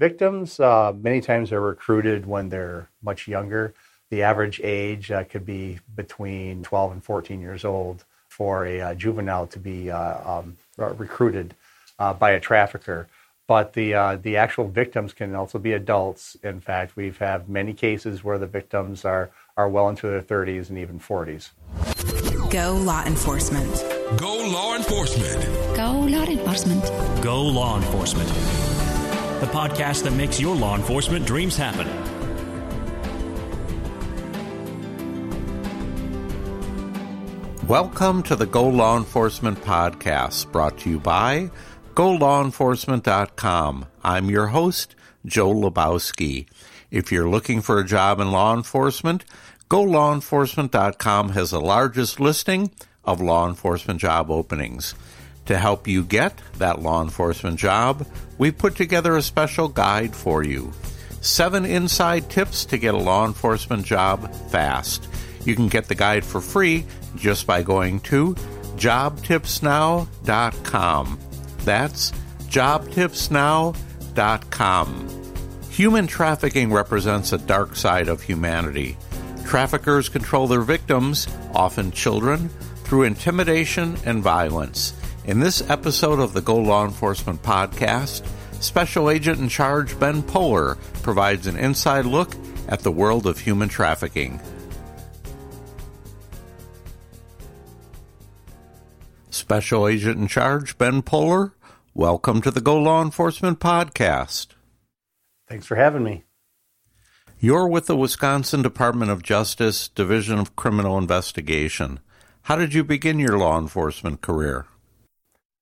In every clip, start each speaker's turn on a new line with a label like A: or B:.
A: Victims uh, many times are recruited when they're much younger. The average age uh, could be between 12 and 14 years old for a uh, juvenile to be uh, um, recruited uh, by a trafficker. But the uh, the actual victims can also be adults. In fact, we've had many cases where the victims are are well into their 30s and even 40s.
B: Go law enforcement.
C: Go law enforcement.
D: Go law enforcement.
E: Go law enforcement. The podcast that makes your law enforcement dreams happen.
F: Welcome to the Go Law Enforcement Podcast, brought to you by GoLawEnforcement.com. I'm your host, Joe Lebowski. If you're looking for a job in law enforcement, GoLawEnforcement.com has the largest listing of law enforcement job openings. To help you get that law enforcement job, we've put together a special guide for you. Seven inside tips to get a law enforcement job fast. You can get the guide for free just by going to jobtipsnow.com. That's jobtipsnow.com. Human trafficking represents a dark side of humanity. Traffickers control their victims, often children, through intimidation and violence. In this episode of the Go Law Enforcement Podcast, Special Agent in Charge Ben Poehler provides an inside look at the world of human trafficking. Special Agent in Charge Ben Poehler, welcome to the Go Law Enforcement Podcast.
A: Thanks for having me.
F: You're with the Wisconsin Department of Justice Division of Criminal Investigation. How did you begin your law enforcement career?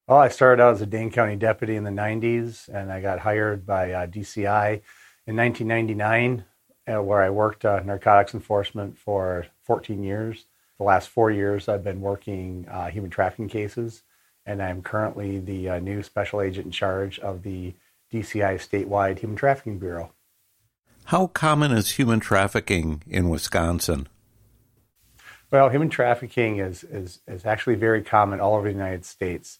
A: Well, I started out as a Dane County deputy in the 90s, and I got hired by uh, DCI in 1999, uh, where I worked uh, narcotics enforcement for 14 years. The last four years, I've been working uh, human trafficking cases, and I'm currently the uh, new special agent in charge of the DCI statewide Human Trafficking Bureau.
F: How common is human trafficking in Wisconsin?
A: Well, human trafficking is, is, is actually very common all over the United States.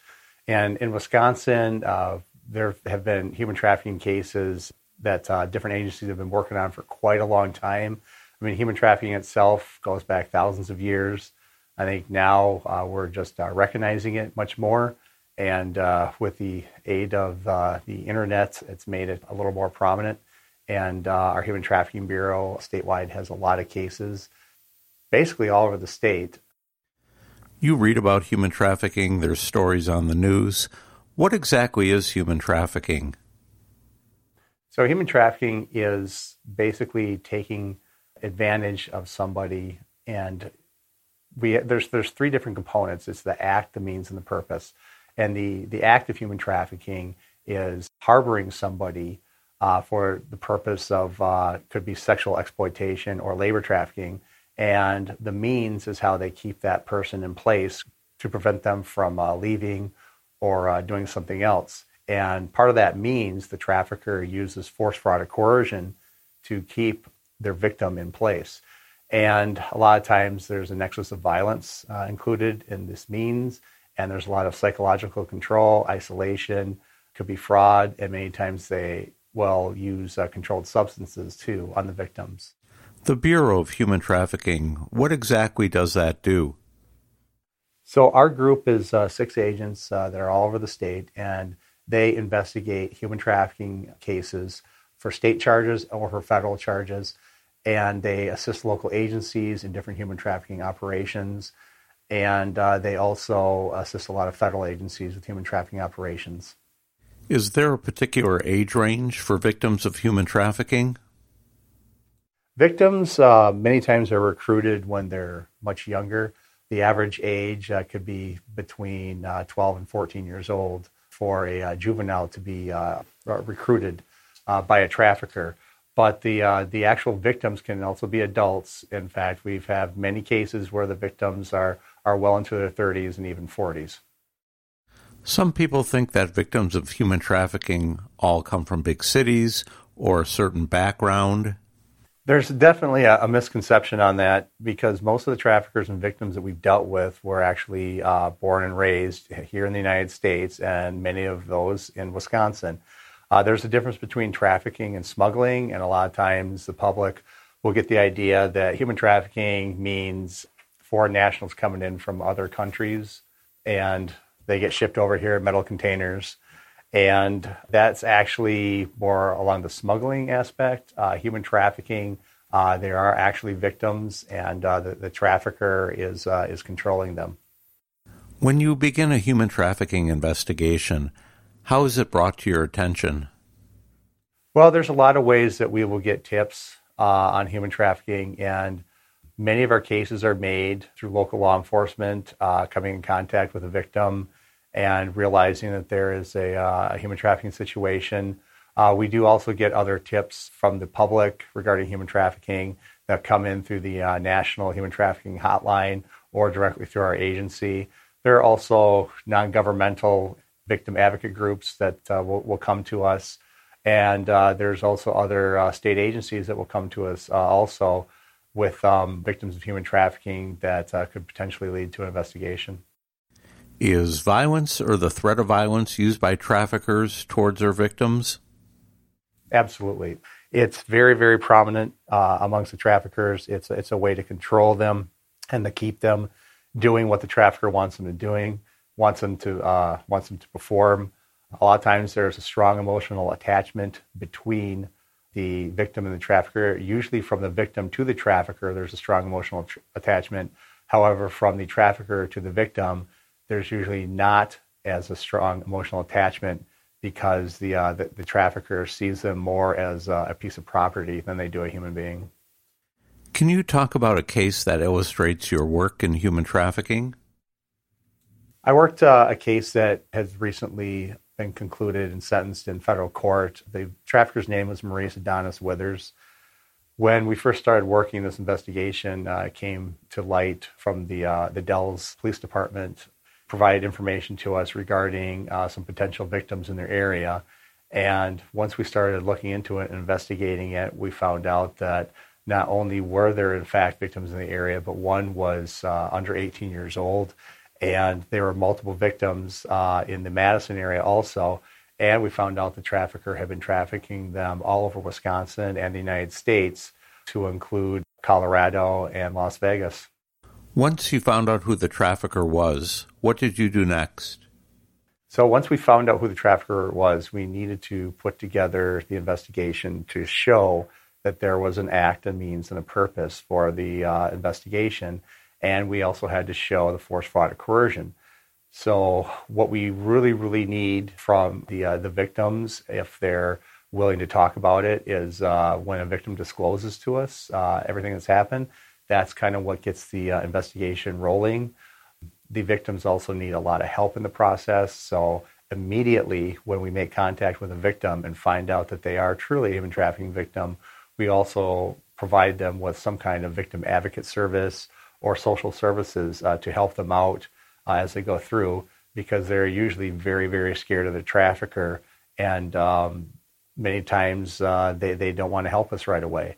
A: And in Wisconsin, uh, there have been human trafficking cases that uh, different agencies have been working on for quite a long time. I mean, human trafficking itself goes back thousands of years. I think now uh, we're just uh, recognizing it much more. And uh, with the aid of uh, the internet, it's made it a little more prominent. And uh, our Human Trafficking Bureau statewide has a lot of cases, basically all over the state.
F: You read about human trafficking, there's stories on the news. What exactly is human trafficking?
A: So, human trafficking is basically taking advantage of somebody and we there's there's three different components it's the act the means and the purpose and the the act of human trafficking is harboring somebody uh, for the purpose of uh, could be sexual exploitation or labor trafficking and the means is how they keep that person in place to prevent them from uh, leaving or uh, doing something else and part of that means the trafficker uses force fraud or coercion to keep their victim in place. And a lot of times there's a nexus of violence uh, included in this means, and there's a lot of psychological control, isolation, could be fraud, and many times they will use uh, controlled substances too on the victims.
F: The Bureau of Human Trafficking, what exactly does that do?
A: So, our group is uh, six agents uh, that are all over the state, and they investigate human trafficking cases for state charges or for federal charges and they assist local agencies in different human trafficking operations. And uh, they also assist a lot of federal agencies with human trafficking operations.
F: Is there a particular age range for victims of human trafficking?
A: Victims uh, many times are recruited when they're much younger. The average age uh, could be between uh, 12 and 14 years old for a uh, juvenile to be uh, recruited by a trafficker but the the actual victims can also be adults. In fact, we've had many cases where the victims are are well into their 30s and even 40s.
F: Some people think that victims of human trafficking all come from big cities or a certain background.
A: There's definitely a, a misconception on that because most of the traffickers and victims that we've dealt with were actually uh, born and raised here in the United States, and many of those in Wisconsin. Uh, there's a difference between trafficking and smuggling, and a lot of times the public will get the idea that human trafficking means foreign nationals coming in from other countries and they get shipped over here in metal containers. And that's actually more along the smuggling aspect. Uh, human trafficking, uh, there are actually victims, and uh, the, the, trafficker is, uh, is controlling them.
F: When you begin a human trafficking investigation, how is it brought to your attention?
A: Well, there's a lot of ways that we will get tips uh, on human trafficking, and many of our cases are made through local law enforcement uh, coming in contact with a victim and realizing that there is a, uh, human trafficking situation. Uh, we do also get other tips from the public regarding human trafficking that come in through the uh, National Human Trafficking Hotline or directly through our agency. There are also non governmental victim advocate groups that uh, will, will, come to us. And uh, there's also other uh, state agencies that will come to us also with um, victims of human trafficking that could potentially lead to an investigation.
F: Is violence or the threat of violence used by traffickers towards their victims?
A: Absolutely. It's very, very prominent uh, amongst the traffickers. It's, it's a way to control them and to keep them doing what the trafficker wants them to doing, wants them to uh, wants them to perform. A lot of times there's a strong emotional attachment between the victim and the trafficker. Usually from the victim to the trafficker, there's a strong emotional tr- attachment. However, from the trafficker to the victim, there's usually not as a strong emotional attachment because the, uh, the, the, trafficker sees them more as uh, a piece of property than they do a human being.
F: Can you talk about a case that illustrates your work in human trafficking?
A: I worked uh, a case that has recently been concluded and sentenced in federal court. The trafficker's name was Maurice Adonis Withers. When we first started working this investigation, uh, it came to light from the uh, the Dells Police Department provided information to us regarding uh, some potential victims in their area. And once we started looking into it and investigating it, we found out that not only were there, in fact, victims in the area, but one was uh, under 18 years old. And there were multiple victims uh, in the Madison area also. And we found out the trafficker had been trafficking them all over Wisconsin and the United States, to include Colorado and Las Vegas.
F: Once you found out who the trafficker was, what did you do next?
A: So once we found out who the trafficker was, we needed to put together the investigation to show that there was an act, a means, and a purpose for the uh, investigation. And we also had to show the force, fraud, or coercion. So what we really, really need from the uh, the victims, if they're willing to talk about it, is uh, when a victim discloses to us uh, everything that's happened that's kind of what gets the uh, investigation rolling. The victims also need a lot of help in the process. So, immediately when we make contact with a victim and find out that they are truly a human trafficking victim, we also provide them with some kind of victim advocate service or social services uh, to help them out uh, as they go through because they're usually very, very scared of the trafficker. And um, many times uh, they, they don't want to help us right away.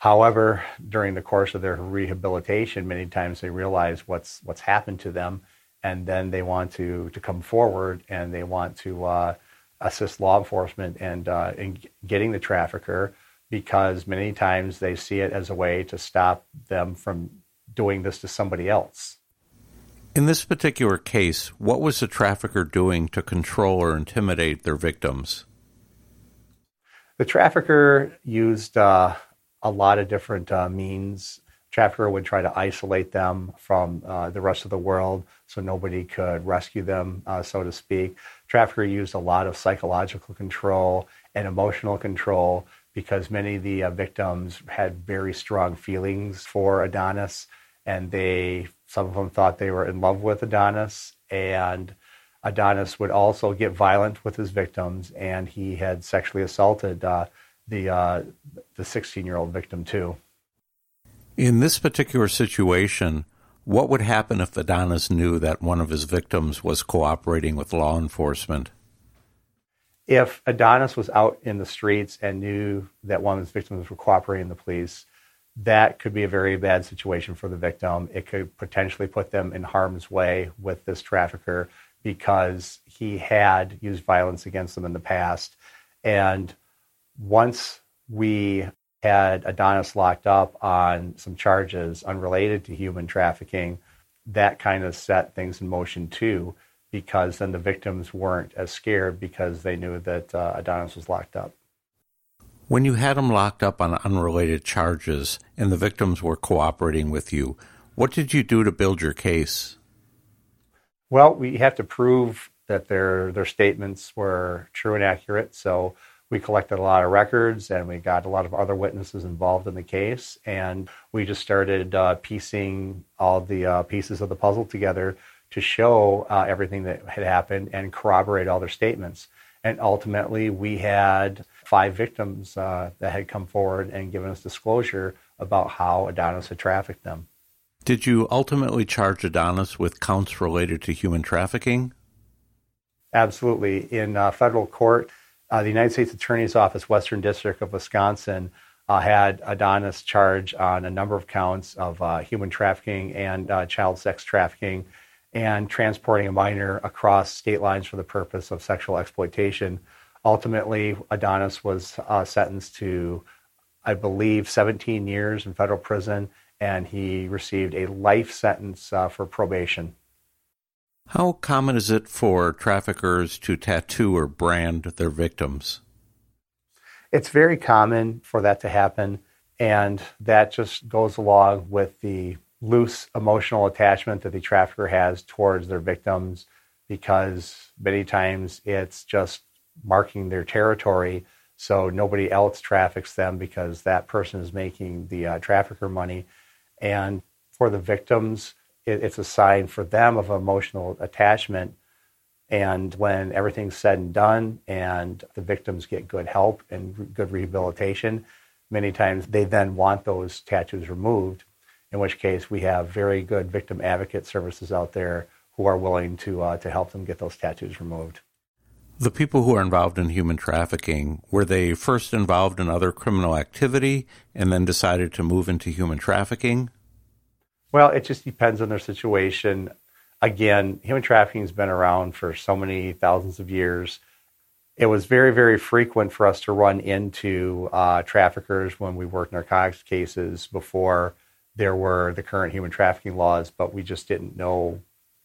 A: However, during the course of their rehabilitation, many times they realize what's what's happened to them, and then they want to to come forward and they want to uh, assist law enforcement and uh, in getting the trafficker because many times they see it as a way to stop them from doing this to somebody else.
F: In this particular case, what was the trafficker doing to control or intimidate their victims?
A: The trafficker used uh, a lot of different uh, means. Trafficker would try to isolate them from uh, the rest of the world so nobody could rescue them, uh, so to speak. Trafficker used a lot of psychological control and emotional control because many of the uh, victims had very strong feelings for Adonis, and they some of them thought they were in love with Adonis, and Adonis would also get violent with his victims, and he had sexually assaulted uh, the uh, the 16 year old victim too.
F: In this particular situation, what would happen if Adonis knew that one of his victims was cooperating with law enforcement?
A: If Adonis was out in the streets and knew that one of his victims were cooperating with the police, that could be a very bad situation for the victim. It could potentially put them in harm's way with this trafficker because he had used violence against them in the past And once we had Adonis locked up on some charges unrelated to human trafficking, that kind of set things in motion too, because then the victims weren't as scared because they knew that uh, Adonis was locked up.
F: When you had him locked up on unrelated charges and the victims were cooperating with you, what did you do to build your case?
A: Well, we have to prove that their their statements were true and accurate. So we collected a lot of records and we got a lot of other witnesses involved in the case. And we just started uh, piecing all the uh, pieces of the puzzle together to show uh, everything that had happened and corroborate all their statements. And ultimately, we had five victims uh, that had come forward and given us disclosure about how Adonis had trafficked them.
F: Did you ultimately charge Adonis with counts related to human trafficking?
A: Absolutely. In uh, federal court, the United States Attorney's Office, Western District of Wisconsin, uh, had Adonis charged on a number of counts of uh, human trafficking and uh, child sex trafficking and transporting a minor across state lines for the purpose of sexual exploitation. Ultimately, Adonis was uh, sentenced to, I believe, 17 years in federal prison, and he received a life sentence uh, for probation.
F: How common is it for traffickers to tattoo or brand their victims?
A: It's very common for that to happen, and that just goes along with the loose emotional attachment that the trafficker has towards their victims because many times it's just marking their territory so nobody else traffics them because that person is making the uh, trafficker money. And for the victims, it, it's a sign for them of emotional attachment. And when everything's said and done and the victims get good help and good rehabilitation, many times they then want those tattoos removed, in which case we have very good victim advocate services out there who are willing to, uh, to help them get those tattoos removed.
F: The people who are involved in human trafficking, were they first involved in other criminal activity and then decided to move into human trafficking?
A: Well, it just depends on their situation. Again, human trafficking has been around for so many thousands of years. It was very, very frequent for us to run into uh, traffickers when we worked narcotics cases before there were the current human trafficking laws, but we just didn't know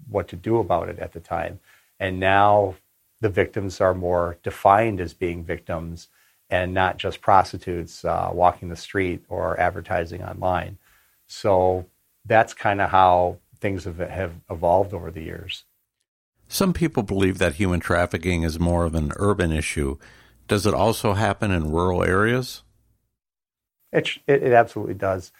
A: what to do about it at the time. And now the victims are more defined as being victims and not just prostitutes uh, walking the street or advertising online. So that's kind of how things have, have evolved over the years.
F: Some people believe that human trafficking is more of an urban issue. Does it also happen in rural areas?
A: It, it, it absolutely does.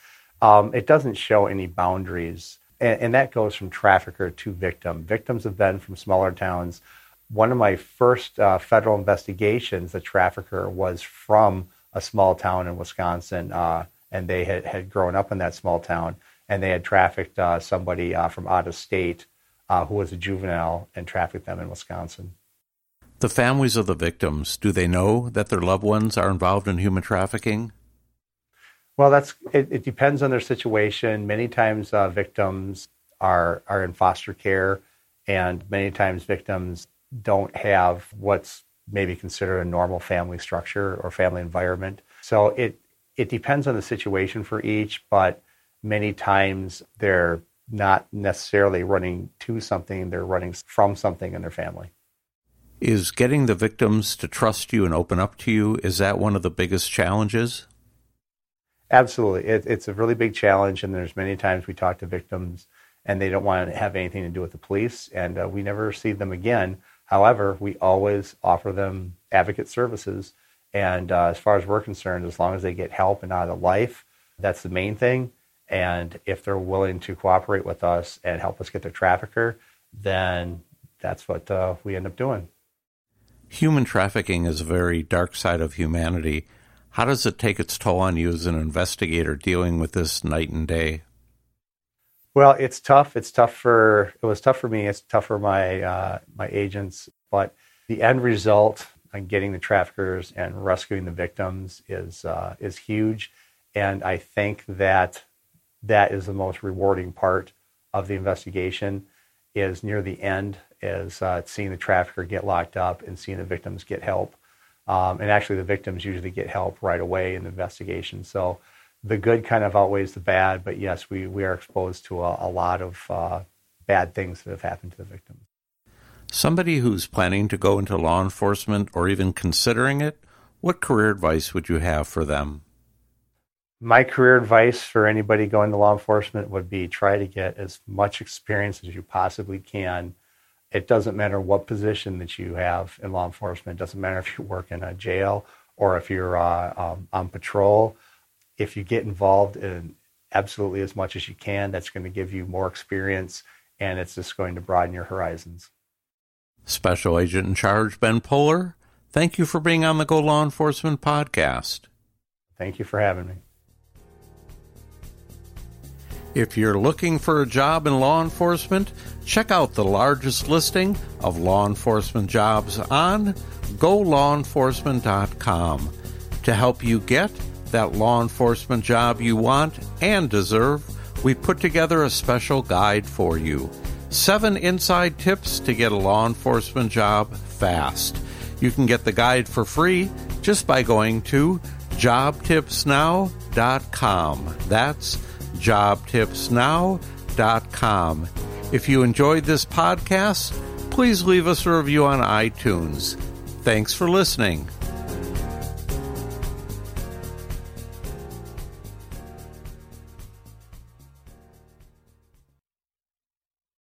A: Um, it doesn't show any boundaries, and, and that goes from trafficker to victim. Victims have been from smaller towns one of my first uh, federal investigations, the trafficker was from a small town in Wisconsin, uh, and they had, had grown up in that small town, and they had trafficked uh, somebody uh, from out of state uh, who was a juvenile and trafficked them in Wisconsin.
F: The families of the victims, do they know that their loved ones are involved in human trafficking?
A: Well, that's it, it depends on their situation. Many times, uh, victims are are in foster care, and many times victims don't have what's maybe considered a normal family structure or family environment. So it it depends on the situation for each, but many times they're not necessarily running to something, they're running from something in their family.
F: Is getting the victims to trust you and open up to you, is that one of the biggest challenges?
A: Absolutely. It, it's a really big challenge, and there's many times we talk to victims and they don't want to have anything to do with the police, and uh, we never see them again However, we always offer them advocate services. And uh, as far as we're concerned, as long as they get help and out of life, that's the main thing. And if they're willing to cooperate with us and help us get their trafficker, then that's what uh, we end up doing.
F: Human trafficking is a very dark side of humanity. How does it take its toll on you as an investigator dealing with this night and day?
A: Well, it's tough. It's tough for it was tough for me. It's tough for my uh, my agents. But the end result on getting the traffickers and rescuing the victims is uh, is huge, and I think that that is the most rewarding part of the investigation. Is near the end is uh, seeing the trafficker get locked up and seeing the victims get help. Um, and actually, the victims usually get help right away in the investigation. So the good kind of outweighs the bad. But yes, we, we are exposed to a, a lot of uh, bad things that have happened to the victims.
F: Somebody who's planning to go into law enforcement or even considering it, what career advice would you have for them?
A: My career advice for anybody going to law enforcement would be try to get as much experience as you possibly can. It doesn't matter what position that you have in law enforcement. It doesn't matter if you work in a jail or if you're uh, um, on patrol. If you get involved in absolutely as much as you can, that's going to give you more experience and it's just going to broaden your horizons.
F: Special Agent in Charge Ben Poehler, thank you for being on the Go Law Enforcement podcast.
A: Thank you for having me.
F: If you're looking for a job in law enforcement, check out the largest listing of law enforcement jobs on golawenforcement.com to help you get that law enforcement job you want and deserve. We put together a special guide for you. Seven inside tips to get a law enforcement job fast. You can get the guide for free just by going to jobtipsnow.com. That's jobtipsnow.com. If you enjoyed this podcast, please leave us a review on iTunes. Thanks for listening.